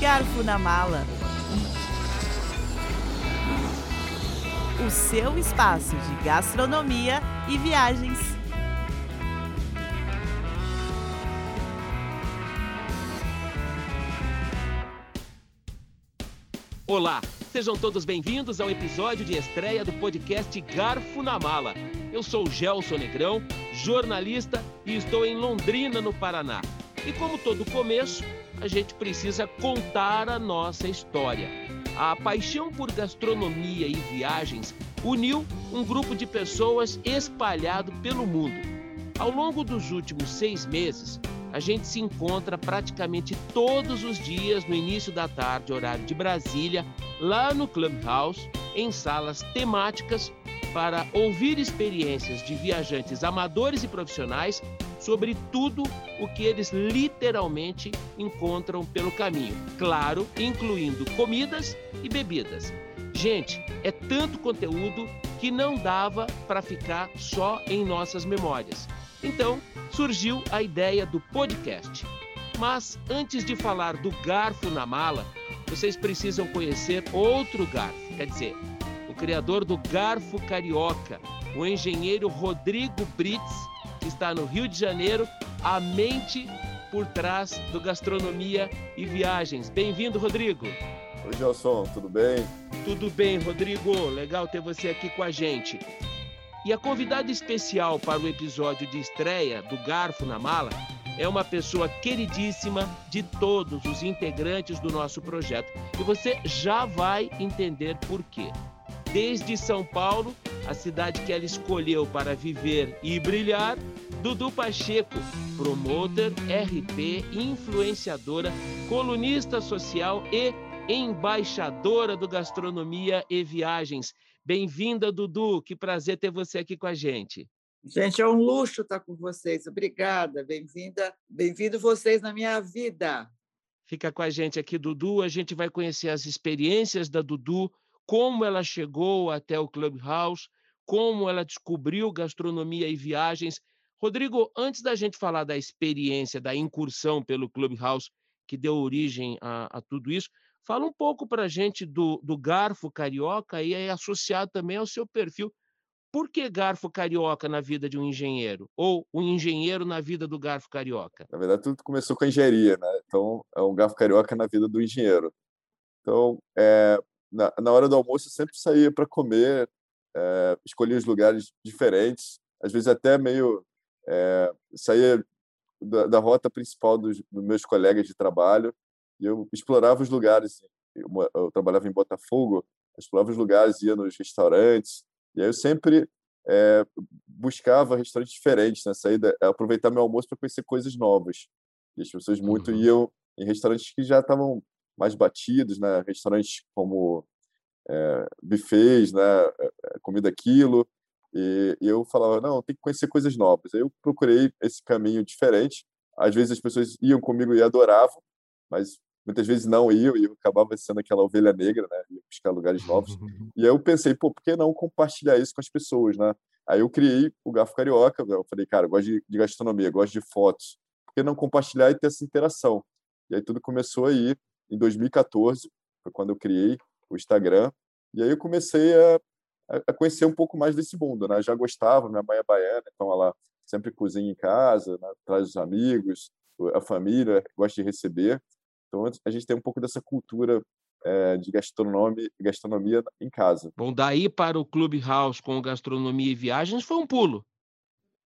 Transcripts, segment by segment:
Garfo na Mala. O seu espaço de gastronomia e viagens. Olá, sejam todos bem-vindos ao episódio de estreia do podcast Garfo na Mala. Eu sou Gelson Negrão, jornalista e estou em Londrina, no Paraná. E como todo começo, a gente precisa contar a nossa história. A paixão por gastronomia e viagens uniu um grupo de pessoas espalhado pelo mundo. Ao longo dos últimos seis meses, a gente se encontra praticamente todos os dias no início da tarde, horário de Brasília, lá no Clubhouse, em salas temáticas para ouvir experiências de viajantes amadores e profissionais sobre tudo o que eles literalmente encontram pelo caminho. Claro, incluindo comidas e bebidas. Gente, é tanto conteúdo que não dava para ficar só em nossas memórias. Então, surgiu a ideia do podcast. Mas antes de falar do garfo na mala, vocês precisam conhecer outro garfo, quer dizer, criador do garfo carioca, o engenheiro Rodrigo Brits, que está no Rio de Janeiro, a mente por trás do Gastronomia e Viagens. Bem-vindo, Rodrigo. Oi, Gelson, tudo bem? Tudo bem, Rodrigo. Legal ter você aqui com a gente. E a convidada especial para o episódio de estreia do Garfo na Mala é uma pessoa queridíssima de todos os integrantes do nosso projeto. E você já vai entender por quê. Desde São Paulo, a cidade que ela escolheu para viver e brilhar, Dudu Pacheco, promotor, RP, influenciadora, colunista social e embaixadora do Gastronomia e Viagens. Bem-vinda, Dudu. Que prazer ter você aqui com a gente. Gente, é um luxo estar com vocês. Obrigada. Bem-vinda. Bem-vindo vocês na minha vida. Fica com a gente aqui, Dudu. A gente vai conhecer as experiências da Dudu, como ela chegou até o Clubhouse, como ela descobriu gastronomia e viagens. Rodrigo, antes da gente falar da experiência, da incursão pelo Clubhouse, que deu origem a, a tudo isso, fala um pouco para a gente do, do garfo carioca e é associado também ao seu perfil. Por que garfo carioca na vida de um engenheiro? Ou um engenheiro na vida do garfo carioca? Na verdade, tudo começou com a engenharia, né? Então, é um garfo carioca na vida do engenheiro. Então, é, na, na hora do almoço, eu sempre saía para comer, é, escolhia os lugares diferentes, às vezes até meio é, saía da, da, rota principal dos, dos, meus colegas de trabalho e eu explorava os lugares. Eu, eu trabalhava em Botafogo, explorava os lugares, ia nos restaurantes e aí eu sempre é, buscava restaurantes diferentes, né? Saída, aproveitar meu almoço para conhecer coisas novas. E as pessoas muito uhum. iam em restaurantes que já estavam mais batidos, né? Restaurantes como é, buffets, né? Comida quilo. E, e, eu falava, não, tem que conhecer coisas novas. Aí eu procurei esse caminho diferente. Às vezes as pessoas iam comigo e adoravam, mas muitas vezes não iam e eu acabava sendo aquela ovelha negra, né? Ia buscar lugares novos. E aí eu pensei, pô, por que não compartilhar isso com as pessoas, né? Aí eu criei o Garfo Carioca. Eu falei, cara, eu gosto de, de gastronomia, gosto de fotos. Por que não compartilhar e ter essa interação? E aí tudo começou aí em 2014, foi quando eu criei o Instagram. E aí eu comecei a, a conhecer um pouco mais desse mundo, né? Já gostava, minha mãe é baiana, então ela sempre cozinha em casa, né? traz os amigos, a família, gosta de receber. Então a gente tem um pouco dessa cultura é, de gastronomia, gastronomia em casa. Bom, daí para o Clubhouse com gastronomia e viagens foi um pulo.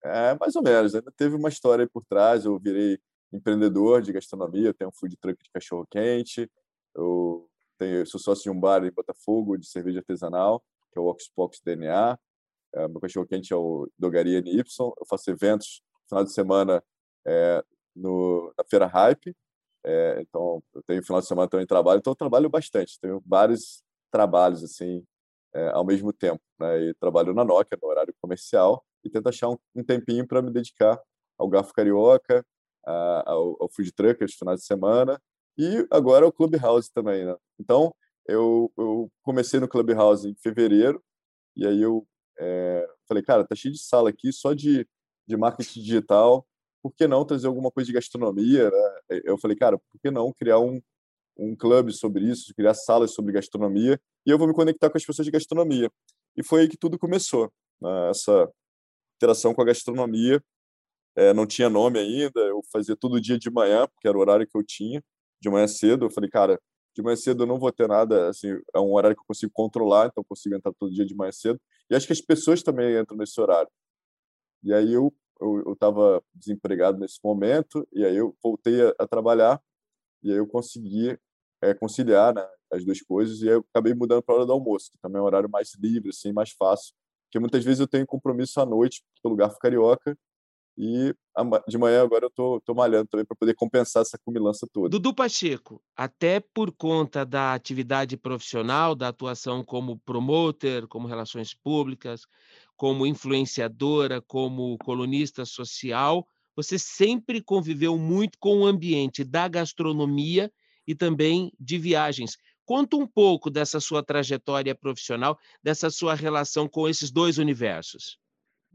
É, mais ou menos. Ainda teve uma história por trás. Eu virei empreendedor de gastronomia, eu tenho um food truck de cachorro quente, eu, tenho, eu sou sócio de um bar em Botafogo de cerveja artesanal, que é o Oxbox DNA. É, meu cachorro quente é o Dogaria NY. Eu faço eventos no final de semana é, no, na Feira Hype, é, então, eu tenho final de semana também trabalho, então eu trabalho bastante. Tenho vários trabalhos assim é, ao mesmo tempo, né? E trabalho na Nokia no horário comercial e tento achar um, um tempinho para me dedicar ao Garfo Carioca, a, ao, ao Food Truck aos finais de semana e agora ao Clubhouse também, né? Então, eu, eu comecei no Clubhouse em fevereiro e aí eu é, falei, cara, tá cheio de sala aqui só de, de marketing digital por que não trazer alguma coisa de gastronomia? Né? Eu falei, cara, por que não criar um, um clube sobre isso, criar salas sobre gastronomia, e eu vou me conectar com as pessoas de gastronomia. E foi aí que tudo começou, né? essa interação com a gastronomia. É, não tinha nome ainda, eu fazia todo dia de manhã, porque era o horário que eu tinha, de manhã cedo. Eu falei, cara, de manhã cedo eu não vou ter nada, assim, é um horário que eu consigo controlar, então eu consigo entrar todo dia de manhã cedo. E acho que as pessoas também entram nesse horário. E aí eu eu estava desempregado nesse momento e aí eu voltei a, a trabalhar e aí eu consegui é, conciliar né, as duas coisas e aí eu acabei mudando para a hora do almoço, que também é um horário mais livre, assim, mais fácil, porque muitas vezes eu tenho compromisso à noite pelo Garfo Carioca e de manhã agora eu tô, tô malhando também para poder compensar essa cumilança toda. Dudu Pacheco, até por conta da atividade profissional, da atuação como promoter, como relações públicas, como influenciadora, como colunista social, você sempre conviveu muito com o ambiente da gastronomia e também de viagens. Conta um pouco dessa sua trajetória profissional, dessa sua relação com esses dois universos.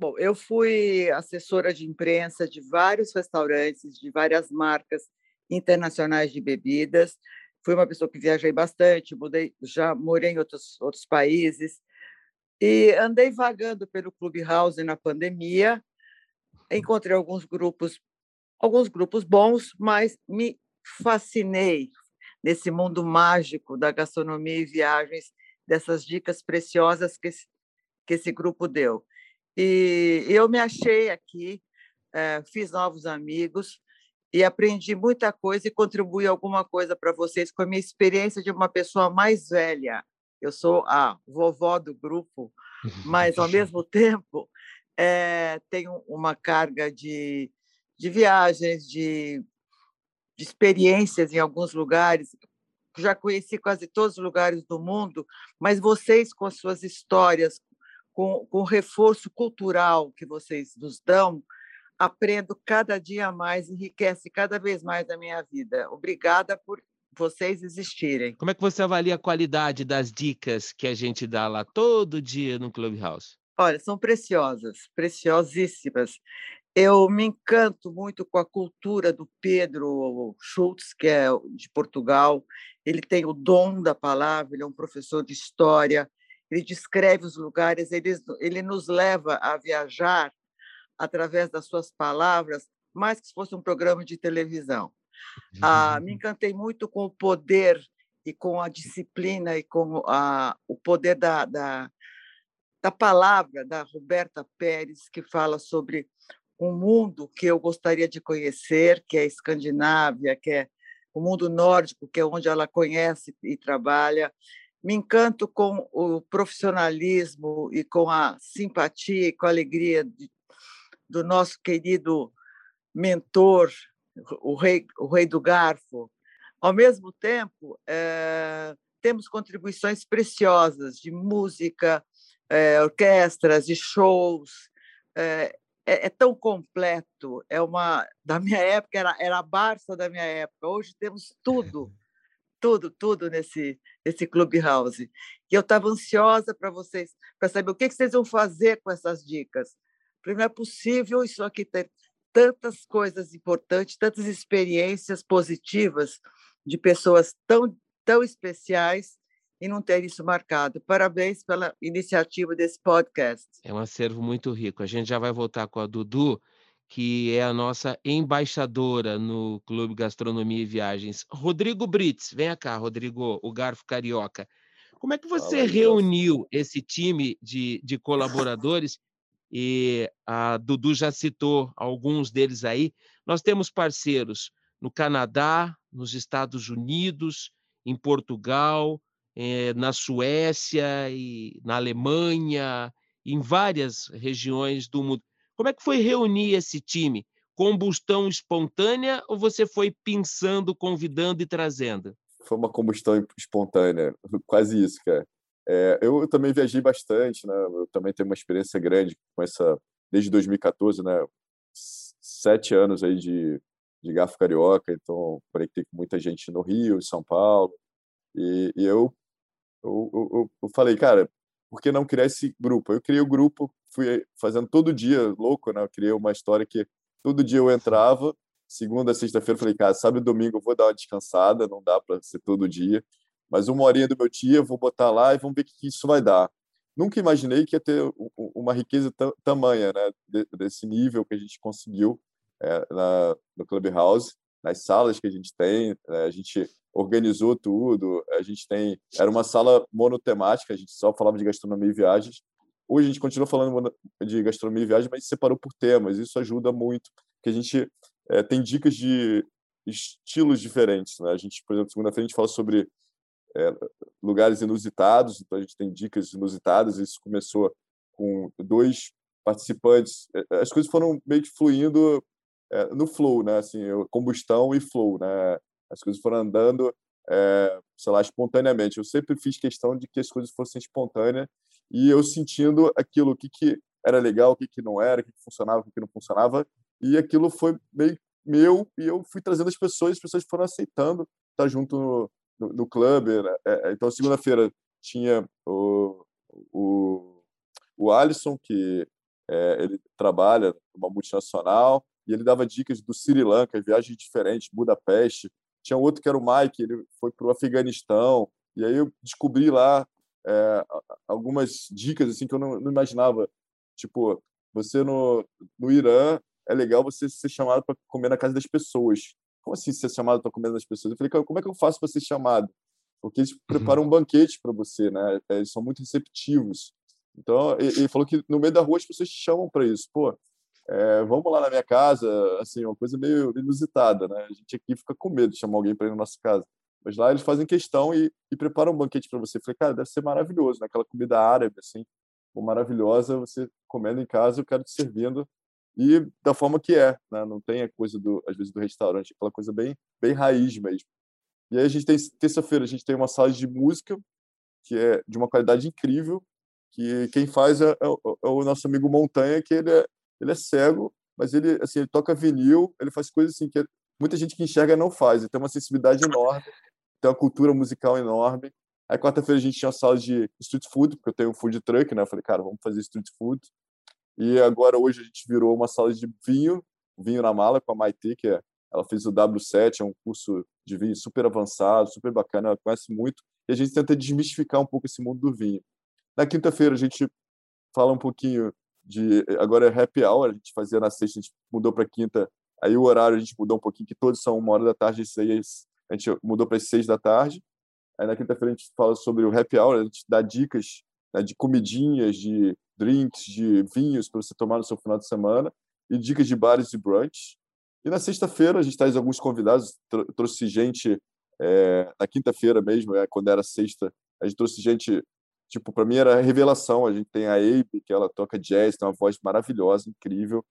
Bom, eu fui assessora de imprensa de vários restaurantes, de várias marcas internacionais de bebidas. Fui uma pessoa que viajei bastante, mudei, já morei em outros, outros países. E andei vagando pelo Clubhouse na pandemia. Encontrei alguns grupos, alguns grupos bons, mas me fascinei nesse mundo mágico da gastronomia e viagens, dessas dicas preciosas que esse, que esse grupo deu. E eu me achei aqui, eh, fiz novos amigos e aprendi muita coisa e contribuí alguma coisa para vocês com a minha experiência de uma pessoa mais velha. Eu sou a vovó do grupo, mas ao mesmo tempo é, tenho uma carga de, de viagens, de, de experiências em alguns lugares. Já conheci quase todos os lugares do mundo, mas vocês, com as suas histórias, com, com o reforço cultural que vocês nos dão, aprendo cada dia mais, enriquece cada vez mais a minha vida. Obrigada por vocês existirem. Como é que você avalia a qualidade das dicas que a gente dá lá todo dia no Clubhouse? Olha, são preciosas, preciosíssimas. Eu me encanto muito com a cultura do Pedro Schultz, que é de Portugal. Ele tem o dom da palavra, ele é um professor de história, ele descreve os lugares, ele, ele nos leva a viajar através das suas palavras, mais que se fosse um programa de televisão. Ah, me encantei muito com o poder e com a disciplina e com a, o poder da, da, da palavra da Roberta Pérez, que fala sobre um mundo que eu gostaria de conhecer, que é a Escandinávia, que é o mundo nórdico, que é onde ela conhece e trabalha me encanto com o profissionalismo e com a simpatia e com a alegria de, do nosso querido mentor, o rei, o rei do garfo. Ao mesmo tempo, é, temos contribuições preciosas de música, é, orquestras e shows. É, é, é, tão completo. É uma da minha época era, era a Barça da minha época. Hoje temos tudo tudo, tudo nesse, nesse Clubhouse. E eu estava ansiosa para vocês, para saber o que, que vocês vão fazer com essas dicas. Porque não é possível isso aqui ter tantas coisas importantes, tantas experiências positivas de pessoas tão, tão especiais e não ter isso marcado. Parabéns pela iniciativa desse podcast. É um acervo muito rico. A gente já vai voltar com a Dudu que é a nossa embaixadora no Clube Gastronomia e Viagens. Rodrigo Brits, vem cá, Rodrigo, o Garfo Carioca. Como é que você Fala, reuniu esse time de, de colaboradores? E a Dudu já citou alguns deles aí. Nós temos parceiros no Canadá, nos Estados Unidos, em Portugal, eh, na Suécia e na Alemanha, em várias regiões do mundo. Como é que foi reunir esse time? Combustão espontânea ou você foi pensando, convidando e trazendo? Foi uma combustão espontânea, quase isso, cara. É, eu também viajei bastante, né? Eu também tenho uma experiência grande com essa, desde 2014, né? Sete anos aí de, de Garfo Carioca, então conectei com muita gente no Rio, em São Paulo, e, e eu, eu, eu, eu, falei, cara, por que não criar esse grupo? Eu criei o grupo, fui fazendo todo dia, louco, né? Eu criei uma história que todo dia eu entrava, segunda, sexta-feira, falei, cara, sábado e domingo eu vou dar uma descansada, não dá para ser todo dia, mas uma horinha do meu dia eu vou botar lá e vamos ver o que isso vai dar. Nunca imaginei que ia ter uma riqueza tamanha, né, desse nível que a gente conseguiu é, na, no Clubhouse, nas salas que a gente tem, né, a gente organizou tudo, a gente tem, era uma sala monotemática, a gente só falava de gastronomia e viagens, Hoje a gente continua falando de gastronomia e viagem, mas separou por temas. Isso ajuda muito, porque a gente é, tem dicas de estilos diferentes. Né? A gente, por exemplo, segunda-feira a gente fala sobre é, lugares inusitados, então a gente tem dicas inusitadas. Isso começou com dois participantes. As coisas foram meio que fluindo é, no flow, né? Assim, combustão e flow, né? As coisas foram andando, é, sei lá, espontaneamente. Eu sempre fiz questão de que as coisas fossem espontâneas e eu sentindo aquilo, o que, que era legal, o que, que não era, o que, que funcionava, o que, que não funcionava, e aquilo foi meio meu, e eu fui trazendo as pessoas, as pessoas foram aceitando estar junto no, no, no clube. Né? É, é então, segunda-feira tinha o, o, o Alisson, que é, ele trabalha numa multinacional, e ele dava dicas do Sri Lanka, viagens diferentes, Budapeste. Tinha outro que era o Mike, ele foi para o Afeganistão, e aí eu descobri lá é, algumas dicas assim que eu não, não, imaginava. Tipo, você no, no Irã é legal você ser chamado para comer na casa das pessoas. Como assim ser chamado para comer nas pessoas? Eu falei, como é que eu faço para ser chamado? Porque eles uhum. preparam um banquete para você, né? É, eles são muito receptivos. Então, ele falou que no meio da rua as pessoas te chamam para isso. Pô, é, vamos lá na minha casa, assim, uma coisa meio inusitada, né? A gente aqui fica com medo de chamar alguém para ir na nossa casa. Mas lá eles fazem questão e, e preparam um banquete para você. Eu falei, cara, deve ser maravilhoso, né? Aquela comida árabe, assim, maravilhosa, você comendo em casa, eu quero te servindo e da forma que é, né? Não tem a coisa do, às vezes, do restaurante, aquela coisa bem, bem raiz mesmo. E aí a gente tem terça-feira a gente tem uma sala de música que é de uma qualidade incrível, que quem faz é, é, é o nosso amigo Montanha, que ele é, ele é cego, mas ele assim ele toca vinil, ele faz coisas assim que muita gente que enxerga não faz. Ele tem uma sensibilidade enorme tem uma cultura musical enorme. Aí quarta-feira a gente tinha uma sala de street food, porque eu tenho um food truck, né? Eu falei, cara, vamos fazer street food. E agora hoje a gente virou uma sala de vinho, vinho na mala com a Maite, que é, ela fez o W7, é um curso de vinho super avançado, super bacana, ela conhece muito. E a gente tenta desmistificar um pouco esse mundo do vinho. Na quinta-feira a gente fala um pouquinho de agora é happy hour, a gente fazia na sexta, a gente mudou para quinta. Aí o horário a gente mudou um pouquinho, que todos são uma hora da tarde, isso aí é a gente mudou para as seis da tarde. Aí na quinta-feira a gente fala sobre o happy hour, a gente dá dicas né, de comidinhas, de drinks, de vinhos para você tomar no seu final de semana e dicas de bares e brunch. E na sexta-feira a gente traz alguns convidados, trouxe gente é, na quinta-feira mesmo, é, quando era sexta, a gente trouxe gente, tipo, para mim era revelação. A gente tem a Abe, que ela toca jazz, tem uma voz maravilhosa, incrível.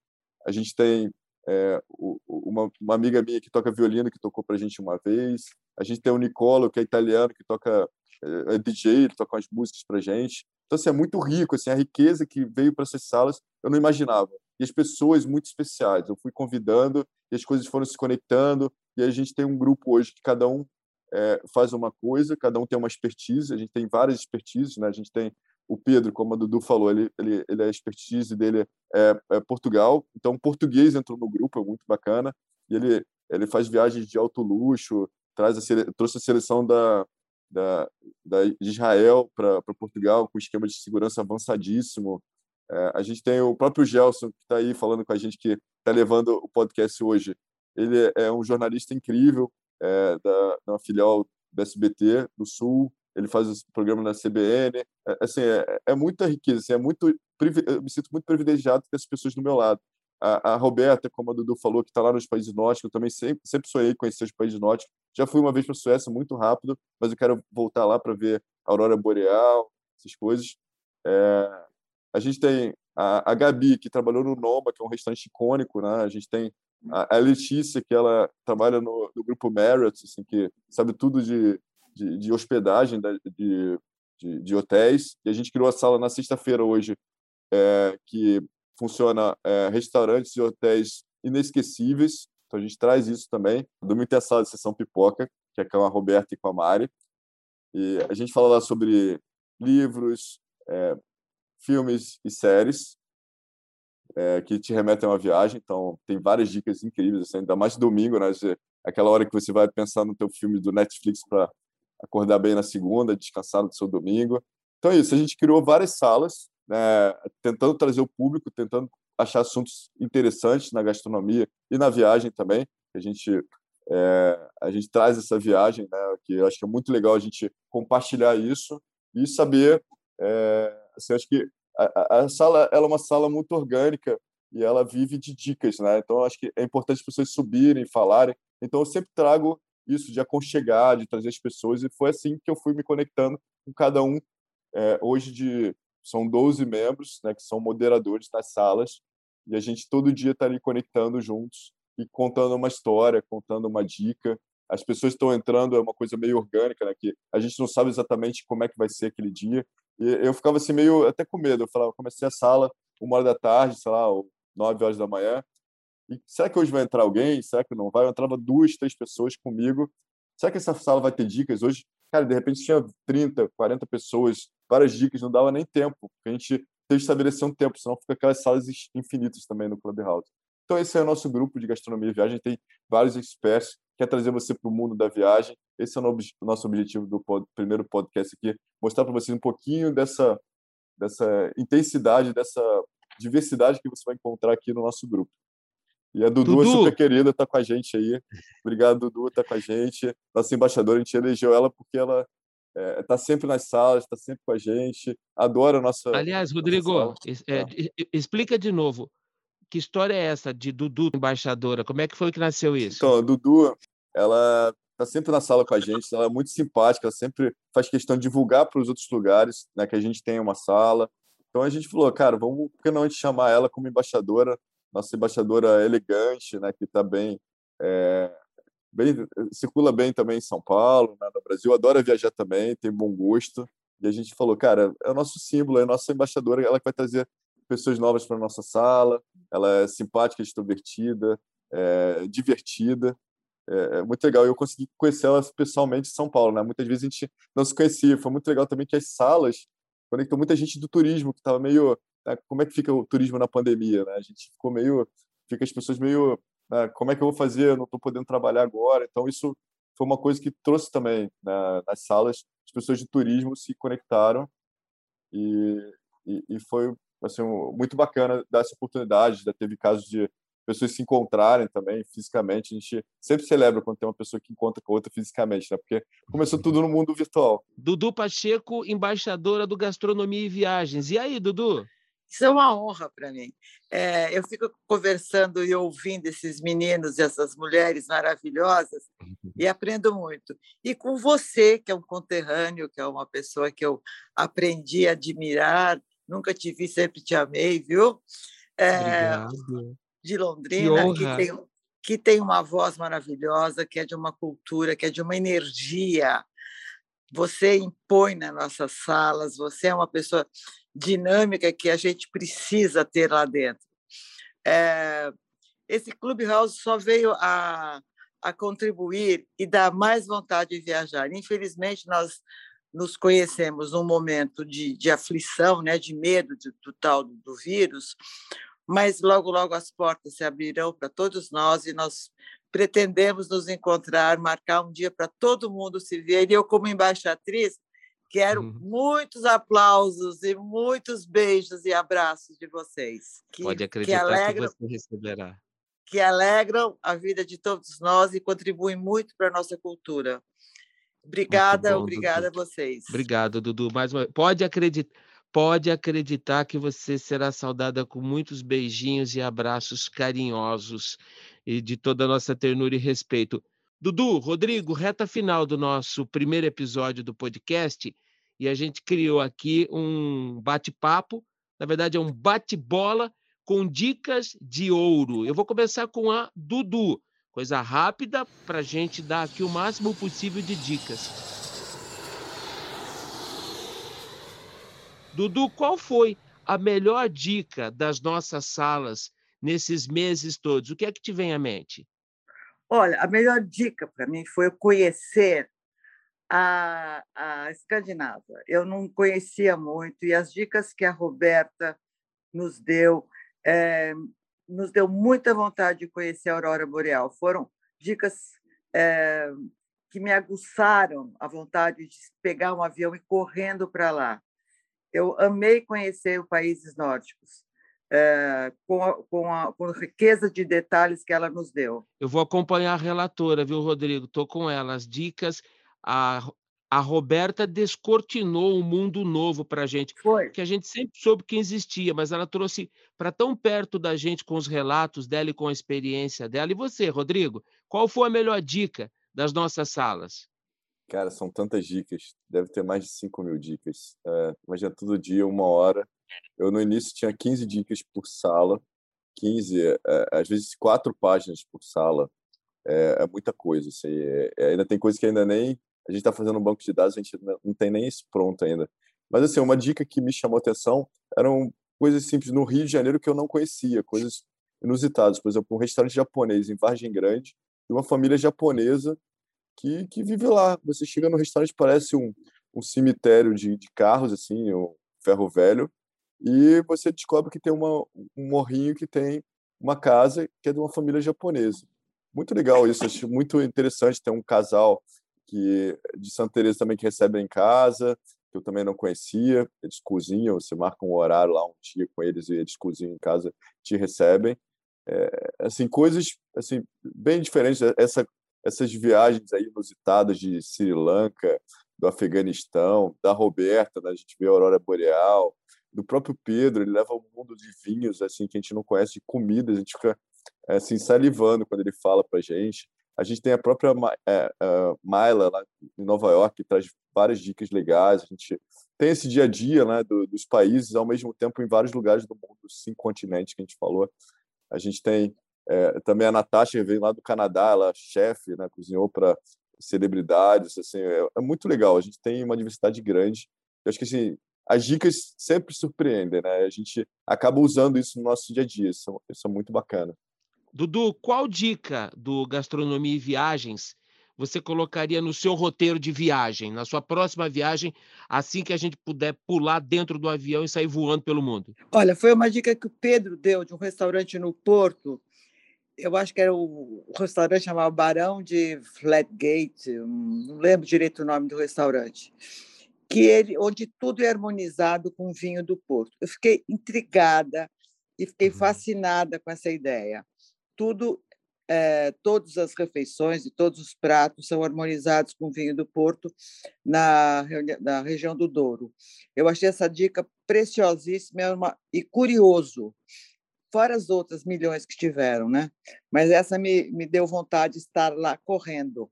A gente tem é, uma, uma, amiga minha que toca violino, que tocou para a gente uma vez. A gente tem o Nicolo, que é italiano, que toca é, é DJ, ele toca umas músicas para a gente. Então, assim, é muito rico, assim, a riqueza que veio para essas salas, eu não imaginava. E as pessoas muito especiais. Eu fui convidando e as coisas foram se conectando. E a gente tem um grupo hoje que cada um é, faz uma coisa, cada um tem uma expertise. A gente tem várias expertises, né? A gente tem o Pedro, como a Dudu falou, ele, ele, ele é a expertise dele é, é Portugal, então português entrou no grupo, é muito bacana, e ele, ele faz viagens de alto luxo, traz a, trouxe a seleção da, da, da de Israel para Portugal com esquema de segurança avançadíssimo. É, a gente tem o próprio Gelson, que está aí falando com a gente, que está levando o podcast hoje. Ele é um jornalista incrível, é, da, da filial do SBT do Sul, ele faz esse programa na CBN. É, assim, é, é muita riqueza, assim, é muito, eu me sinto muito privilegiado ter essas pessoas do meu lado. A, a Roberta, como a Dudu falou, que está lá nos países nórdicos, eu também sempre, sempre sonhei conhecer os países nórdicos. Já fui uma vez para a Suécia, muito rápido, mas eu quero voltar lá para ver a aurora boreal, essas coisas. É, a gente tem a, a Gabi, que trabalhou no Noma, que é um restaurante icônico, né? A gente tem a, Letícia, que ela trabalha no, no grupo Marriott, assim, que sabe tudo de de, de hospedagem de, de, de, hotéis. E a gente criou a sala na sexta-feira hoje, é, que funciona é, restaurantes e hotéis inesquecíveis. Então a gente traz isso também. Domingo tem a sala de sessão pipoca, que é com a Roberta e com a Mari. E a gente fala lá sobre livros, é, filmes e séries. é, que te remetem a uma viagem. Então, tem várias dicas incríveis, assim, ainda mais domingo, né? Aquela hora que você vai pensar no teu filme do Netflix para acordar bem na segunda, descansar no seu domingo. Então é isso, a gente criou várias salas, né, tentando trazer o público, tentando achar assuntos interessantes na gastronomia e na viagem também. A gente é, a gente traz essa viagem, né, que eu acho que é muito legal a gente compartilhar isso e saber. É, assim, acho que a, a, sala ela é uma sala muito orgânica e ela vive de dicas, né? Então acho que é importante as pessoas subirem, falarem. Então eu sempre trago isso de aconchegar, de trazer as pessoas e foi assim que eu fui me conectando com cada um. É, hoje de são 12 membros, né, que são moderadores das salas e a gente todo dia está ali conectando juntos e contando uma história, contando uma dica. As pessoas estão entrando, é uma coisa meio orgânica, né? Que a gente não sabe exatamente como é que vai ser aquele dia. E eu ficava assim meio até com medo. Eu falava, comecei a sala uma hora da tarde, sei lá, ou nove horas da manhã. Será que hoje vai entrar alguém? Será que não vai? Eu entrava duas, três pessoas comigo. Será que essa sala vai ter dicas hoje? Cara, de repente tinha 30, 40 pessoas, várias dicas, não dava nem tempo. A gente tem que estabelecer um tempo, senão fica aquelas salas infinitas também no Clubhouse. Então, esse é o nosso grupo de gastronomia e viagem. Tem vários experts, quer trazer você para o mundo da viagem. Esse é o nosso objetivo do pod, primeiro podcast aqui, mostrar para vocês um pouquinho dessa, dessa intensidade, dessa diversidade que você vai encontrar aqui no nosso grupo. E a Dudu, Dudu. é super querida, está com a gente aí. Obrigado, Dudu, está com a gente. Nossa embaixadora, a gente elegeu ela porque ela está é, tá sempre nas salas, está sempre com a gente, adora a nossa. Aliás, Rodrigo, nossa é, explica de novo. Que história é essa de Dudu, embaixadora? Como é que foi que nasceu isso? Então, a Dudu, ela está sempre na sala com a gente, ela é muito simpática, ela sempre faz questão de divulgar para os outros lugares né, que a gente tem uma sala. Então a gente falou, cara, vamos, por que não a gente chamar ela como embaixadora, nossa embaixadora elegante, né, que está bem, é, bem, circula bem também em São Paulo, né, no Brasil, adora viajar também, tem bom gosto. E a gente falou, cara, é o nosso símbolo, é a nossa embaixadora, ela que vai trazer pessoas novas para nossa sala. Ela é simpática, extrovertida, é, divertida. É, é, muito legal. Eu consegui conhecer ela pessoalmente em São Paulo. Né? Muitas vezes a gente não se conhecia. Foi muito legal também que as salas conectou muita gente do turismo que estava meio? Como é que fica o turismo na pandemia né? a gente ficou meio fica as pessoas meio né? como é que eu vou fazer eu não estou podendo trabalhar agora então isso foi uma coisa que trouxe também né? nas salas as pessoas de turismo se conectaram e, e, e foi assim, muito bacana dar essa oportunidade. Já teve casos de pessoas se encontrarem também fisicamente. A gente sempre celebra quando tem uma pessoa que encontra com outra fisicamente, né? Porque começou tudo no mundo virtual. Dudu Pacheco, embaixadora do Gastronomia e Viagens. E aí, Dudu? Isso é uma honra para mim. É, eu fico conversando e ouvindo esses meninos e essas mulheres maravilhosas e aprendo muito. E com você, que é um conterrâneo, que é uma pessoa que eu aprendi a admirar, nunca te vi, sempre te amei, viu? É, de Londrina, que, que, tem, que tem uma voz maravilhosa, que é de uma cultura, que é de uma energia. Você impõe nas nossas salas, você é uma pessoa dinâmica que a gente precisa ter lá dentro. É, esse Clubhouse só veio a, a contribuir e dar mais vontade de viajar. Infelizmente, nós nos conhecemos num momento de, de aflição, né, de medo de, do tal do vírus, mas logo, logo as portas se abrirão para todos nós e nós pretendemos nos encontrar, marcar um dia para todo mundo se ver. E eu, como embaixatriz, quero uhum. muitos aplausos e muitos beijos e abraços de vocês. Que, Pode acreditar que, alegram, que você receberá. Que alegram a vida de todos nós e contribuem muito para a nossa cultura. Obrigada, bom, obrigada Dudu. a vocês. Obrigado, Dudu. Mais uma... Pode acreditar. Pode acreditar que você será saudada com muitos beijinhos e abraços carinhosos e de toda a nossa ternura e respeito. Dudu, Rodrigo, reta final do nosso primeiro episódio do podcast e a gente criou aqui um bate-papo, na verdade é um bate-bola com dicas de ouro. Eu vou começar com a Dudu. Coisa rápida para a gente dar aqui o máximo possível de dicas. Dudu, qual foi a melhor dica das nossas salas nesses meses todos? O que é que te vem à mente? Olha, a melhor dica para mim foi conhecer a, a Escandinávia. Eu não conhecia muito e as dicas que a Roberta nos deu é, nos deu muita vontade de conhecer a aurora boreal. Foram dicas é, que me aguçaram a vontade de pegar um avião e correndo para lá. Eu amei conhecer os países nórdicos. É, com, a, com, a, com a riqueza de detalhes que ela nos deu. Eu vou acompanhar a relatora, viu, Rodrigo? Estou com ela. As dicas, a, a Roberta descortinou um mundo novo para a gente, Foi. que a gente sempre soube que existia, mas ela trouxe para tão perto da gente com os relatos dela e com a experiência dela. E você, Rodrigo, qual foi a melhor dica das nossas salas? Cara, são tantas dicas, deve ter mais de 5 mil dicas. É, imagina todo dia, uma hora. Eu no início tinha 15 dicas por sala, 15, é, às vezes quatro páginas por sala. É, é muita coisa. Assim, é, ainda tem coisa que ainda nem. A gente está fazendo um banco de dados, a gente não tem nem isso pronto ainda. Mas, assim, uma dica que me chamou atenção eram coisas simples no Rio de Janeiro que eu não conhecia, coisas inusitadas. Por exemplo, um restaurante japonês em Vargem Grande, de uma família japonesa que, que vive lá. Você chega no restaurante, parece um, um cemitério de, de carros, assim, um ferro velho, e você descobre que tem uma, um morrinho que tem uma casa que é de uma família japonesa. Muito legal isso, acho muito interessante ter um casal que de Santa Teresa também que recebe em casa, que eu também não conhecia. Eles cozinham, você marca um horário lá um dia com eles e eles cozinham em casa, te recebem. É, assim coisas assim bem diferentes essa essas viagens aí inusitadas de Sri Lanka, do Afeganistão, da Roberta, né? a gente vê a aurora boreal, do próprio Pedro, ele leva um mundo de vinhos assim que a gente não conhece, de comidas, a gente fica assim salivando quando ele fala para gente. A gente tem a própria é, é, Myla lá em Nova York que traz várias dicas legais. A gente tem esse dia a dia né, do, dos países ao mesmo tempo em vários lugares do mundo, cinco continentes que a gente falou. A gente tem é, também a Natasha veio lá do Canadá, ela é chefe, né, cozinhou para celebridades, assim, é, é, muito legal. A gente tem uma diversidade grande. Eu acho que assim, as dicas sempre surpreendem, né? A gente acaba usando isso no nosso dia a dia. Isso, isso é muito bacana. Dudu, qual dica do Gastronomia e Viagens você colocaria no seu roteiro de viagem, na sua próxima viagem, assim que a gente puder pular dentro do avião e sair voando pelo mundo? Olha, foi uma dica que o Pedro deu de um restaurante no Porto, eu acho que era o, o restaurante chamava Barão de Flatgate, não lembro direito o nome do restaurante, que ele, onde tudo é harmonizado com o vinho do Porto. Eu fiquei intrigada e fiquei uhum. fascinada com essa ideia. Tudo, é, todas as refeições e todos os pratos são harmonizados com o vinho do Porto na, na região do Douro. Eu achei essa dica preciosíssima e curioso fora as outras milhões que tiveram, né? Mas essa me, me deu vontade de estar lá correndo.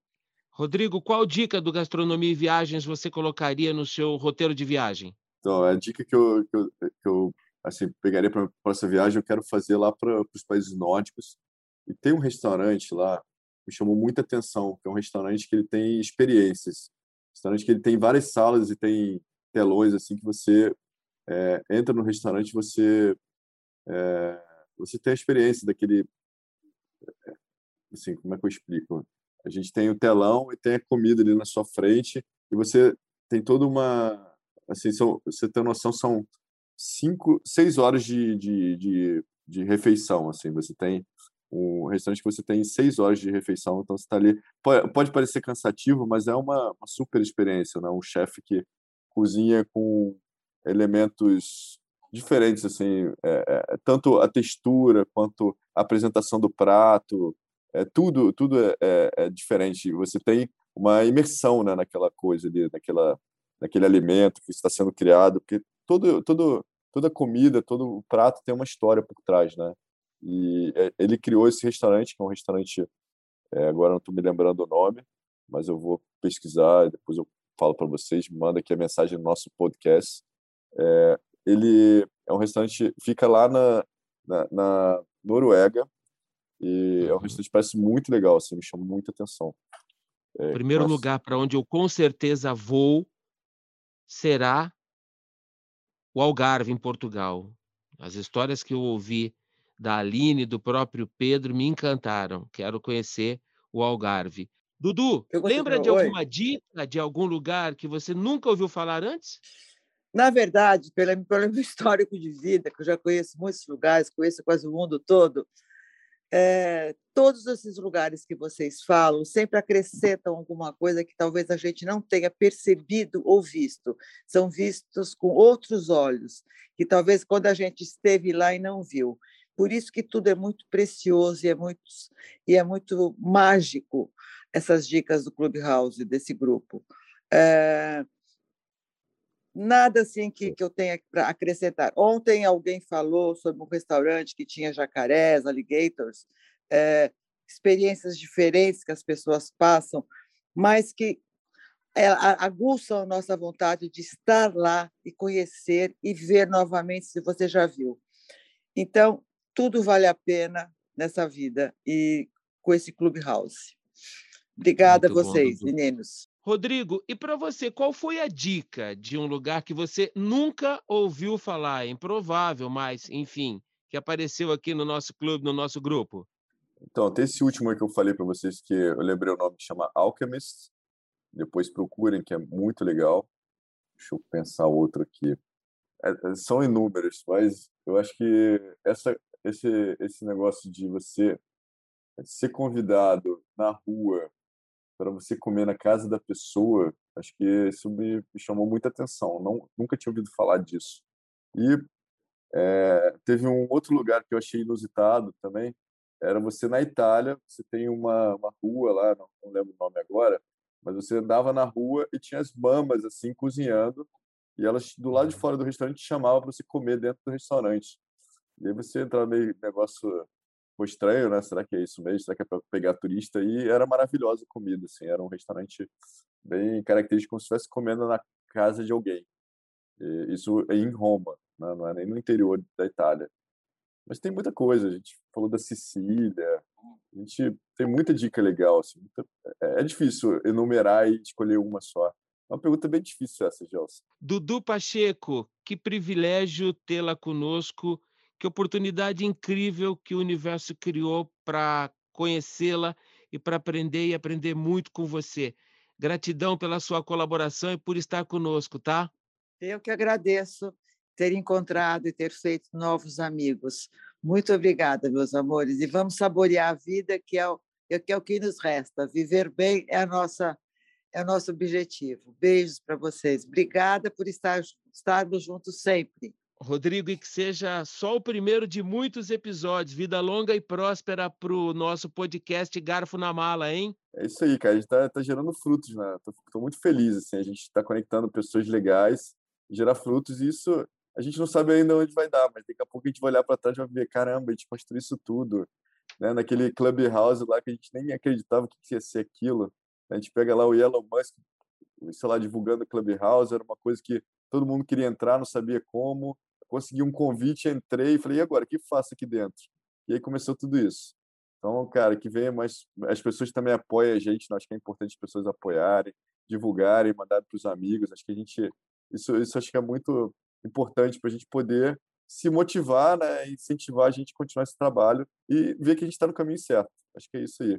Rodrigo, qual dica do Gastronomia e Viagens você colocaria no seu roteiro de viagem? Então, a dica que eu, que eu, que eu assim, pegaria para essa viagem, eu quero fazer lá para os países nórdicos. E tem um restaurante lá que me chamou muita atenção, que é um restaurante que ele tem experiências. Restaurante que ele tem várias salas e tem telões assim que você é, entra no restaurante você é, você tem a experiência daquele. Assim, como é que eu explico? A gente tem o telão e tem a comida ali na sua frente e você tem toda uma. Assim, são, você tem noção, são cinco, seis horas de, de, de, de refeição. Assim, você tem um restaurante que você tem seis horas de refeição, então você está ali. Pode, pode, parecer cansativo, mas é uma, uma super experiência, né? Um chefe que cozinha com elementos diferentes, assim, é, é, tanto a textura quanto a apresentação do prato, é, tudo tudo é, é, é diferente. Você tem uma imersão né, naquela coisa ali, naquela, naquele alimento que está sendo criado, porque todo, todo, toda comida, todo prato tem uma história por trás, né? E é, ele criou esse restaurante, que é um restaurante, agora não estou me lembrando o nome, mas eu vou pesquisar, depois eu falo para vocês, manda aqui a mensagem no nosso podcast. É, ele é um restaurante, fica lá na, na, na Noruega, e é um uhum. restaurante que parece muito legal, assim, me chama muita atenção. É, Primeiro nossa. lugar para onde eu com certeza vou será o Algarve, em Portugal. As histórias que eu ouvi da Aline, do próprio Pedro, me encantaram. Quero conhecer o Algarve. Dudu, lembra de alguma dica de algum lugar que você nunca ouviu falar antes? Na verdade, pelo, pelo meu histórico de vida, que eu já conheço muitos lugares, conheço quase o mundo todo, é, todos esses lugares que vocês falam sempre acrescentam alguma coisa que talvez a gente não tenha percebido ou visto. São vistos com outros olhos, que talvez quando a gente esteve lá e não viu. Por isso que tudo é muito precioso e é muito, e é muito mágico, essas dicas do Clubhouse, desse grupo. É, nada assim que, que eu tenha para acrescentar. Ontem alguém falou sobre um restaurante que tinha jacarés, alligators, é, experiências diferentes que as pessoas passam, mas que é, aguçam a nossa vontade de estar lá e conhecer e ver novamente se você já viu. Então, tudo vale a pena nessa vida e com esse Clubhouse. Obrigada Muito a vocês, bom, meninos. Rodrigo, e para você, qual foi a dica de um lugar que você nunca ouviu falar? Improvável, mas, enfim, que apareceu aqui no nosso clube, no nosso grupo? Então, tem esse último que eu falei para vocês, que eu lembrei o nome, que chama Alchemist. Depois procurem, que é muito legal. Deixa eu pensar outro aqui. É, é são inúmeros, mas eu acho que essa, esse, esse negócio de você ser convidado na rua para você comer na casa da pessoa, acho que isso me, me chamou muita atenção. Não, nunca tinha ouvido falar disso. E é, teve um outro lugar que eu achei inusitado também, era você na Itália, você tem uma, uma rua lá, não, não lembro o nome agora, mas você andava na rua e tinha as mamas assim cozinhando e elas do lado de uhum. fora do restaurante chamavam para você comer dentro do restaurante. E aí você entrava meio negócio ficou estranho, né? Será que é isso mesmo? Será que é para pegar turista? E era maravilhosa a comida, assim. Era um restaurante bem característico, como se estivesse comendo na casa de alguém. E isso é em Roma, né? não é nem no interior da Itália. Mas tem muita coisa. A gente falou da Sicília. A gente tem muita dica legal. Assim, muita... É, é difícil enumerar e escolher uma só. É uma pergunta bem difícil essa, Gelson. Dudu Pacheco, que privilégio tê-la conosco que oportunidade incrível que o universo criou para conhecê-la e para aprender e aprender muito com você. Gratidão pela sua colaboração e por estar conosco, tá? Eu que agradeço ter encontrado e ter feito novos amigos. Muito obrigada, meus amores. E vamos saborear a vida, que é o, que, é o que nos resta. Viver bem é, a nossa, é o nosso objetivo. Beijos para vocês. Obrigada por estar, estarmos juntos sempre. Rodrigo, e que seja só o primeiro de muitos episódios. Vida longa e próspera para o nosso podcast Garfo na Mala, hein? É isso aí, cara. A gente está tá gerando frutos, né? Tô, muito feliz, assim. A gente está conectando pessoas legais, gerar frutos. E isso a gente não sabe ainda onde vai dar, mas daqui a pouco a gente vai olhar para trás e vai ver, caramba, a gente construiu isso tudo. Né? Naquele Clubhouse lá que a gente nem acreditava que ia ser aquilo. A gente pega lá o Elon Musk, sei lá, divulgando o Clubhouse, era uma coisa que todo mundo queria entrar, não sabia como consegui um convite, entrei e falei, e agora, o que faço aqui dentro? E aí começou tudo isso. Então, cara, que venha mais. As pessoas também apoiam a gente, né? acho que é importante as pessoas apoiarem, divulgarem, mandarem para os amigos. Acho que a gente. Isso, isso acho que é muito importante para a gente poder se motivar, né? incentivar a gente a continuar esse trabalho e ver que a gente está no caminho certo. Acho que é isso aí.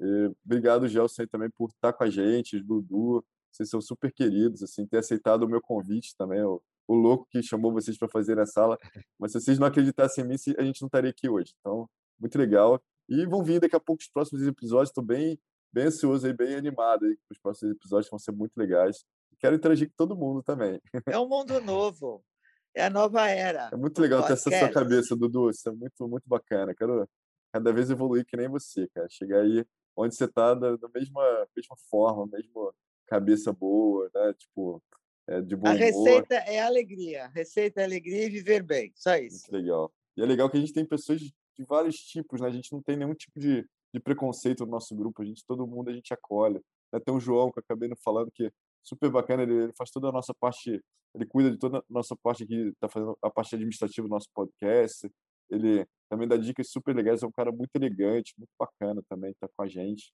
E, obrigado, Gelson, também por estar com a gente, Dudu. Vocês são super queridos, assim, ter aceitado o meu convite também. Eu o louco que chamou vocês para fazer a sala. Mas se vocês não acreditassem em mim, a gente não estaria aqui hoje. Então, muito legal. E vão vir daqui a pouco os próximos episódios. Estou bem, bem ansioso e bem animado aí. Os próximos episódios vão ser muito legais. Quero interagir com todo mundo também. É um mundo novo. É a nova era. É muito legal ter essa sua cabeça, Dudu. Isso é muito, muito bacana. Quero cada vez evoluir que nem você, cara. Chegar aí onde você está da, da mesma, mesma forma, mesma cabeça boa, né? Tipo, é de bom A receita humor. é alegria. A receita é alegria e viver bem. Só isso. Muito legal. E é legal que a gente tem pessoas de, de vários tipos, né? A gente não tem nenhum tipo de, de preconceito no nosso grupo. A gente, todo mundo, a gente acolhe. Tem o João, que eu acabei não falando, que é super bacana. Ele, ele faz toda a nossa parte, ele cuida de toda a nossa parte aqui, está fazendo a parte administrativa do nosso podcast. Ele também dá dicas super legais. É um cara muito elegante, muito bacana também, está com a gente.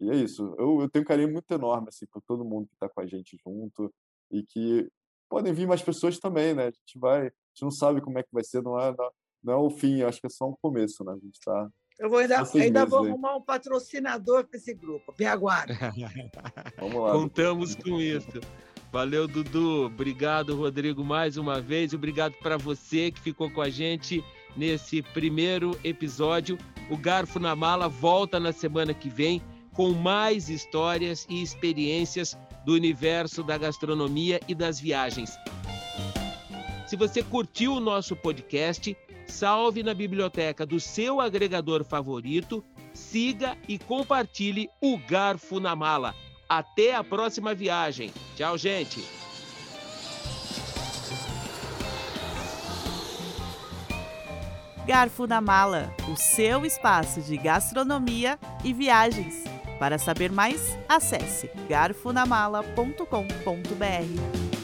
E é isso. Eu, eu tenho um carinho muito enorme assim, por todo mundo que está com a gente junto e que podem vir mais pessoas também, né? A gente vai, a gente não sabe como é que vai ser, não é, não é o fim, acho que é só um começo, né? A gente está eu vou ainda, ainda vou arrumar um patrocinador para esse grupo. Me aguarde. Vamos lá. Contamos com isso. Valeu, Dudu. Obrigado, Rodrigo, mais uma vez. Obrigado para você que ficou com a gente nesse primeiro episódio. O Garfo na Mala volta na semana que vem com mais histórias e experiências do universo da gastronomia e das viagens. Se você curtiu o nosso podcast, salve na biblioteca do seu agregador favorito, siga e compartilhe o Garfo na Mala. Até a próxima viagem. Tchau, gente. Garfo na Mala, o seu espaço de gastronomia e viagens. Para saber mais, acesse garfonamala.com.br.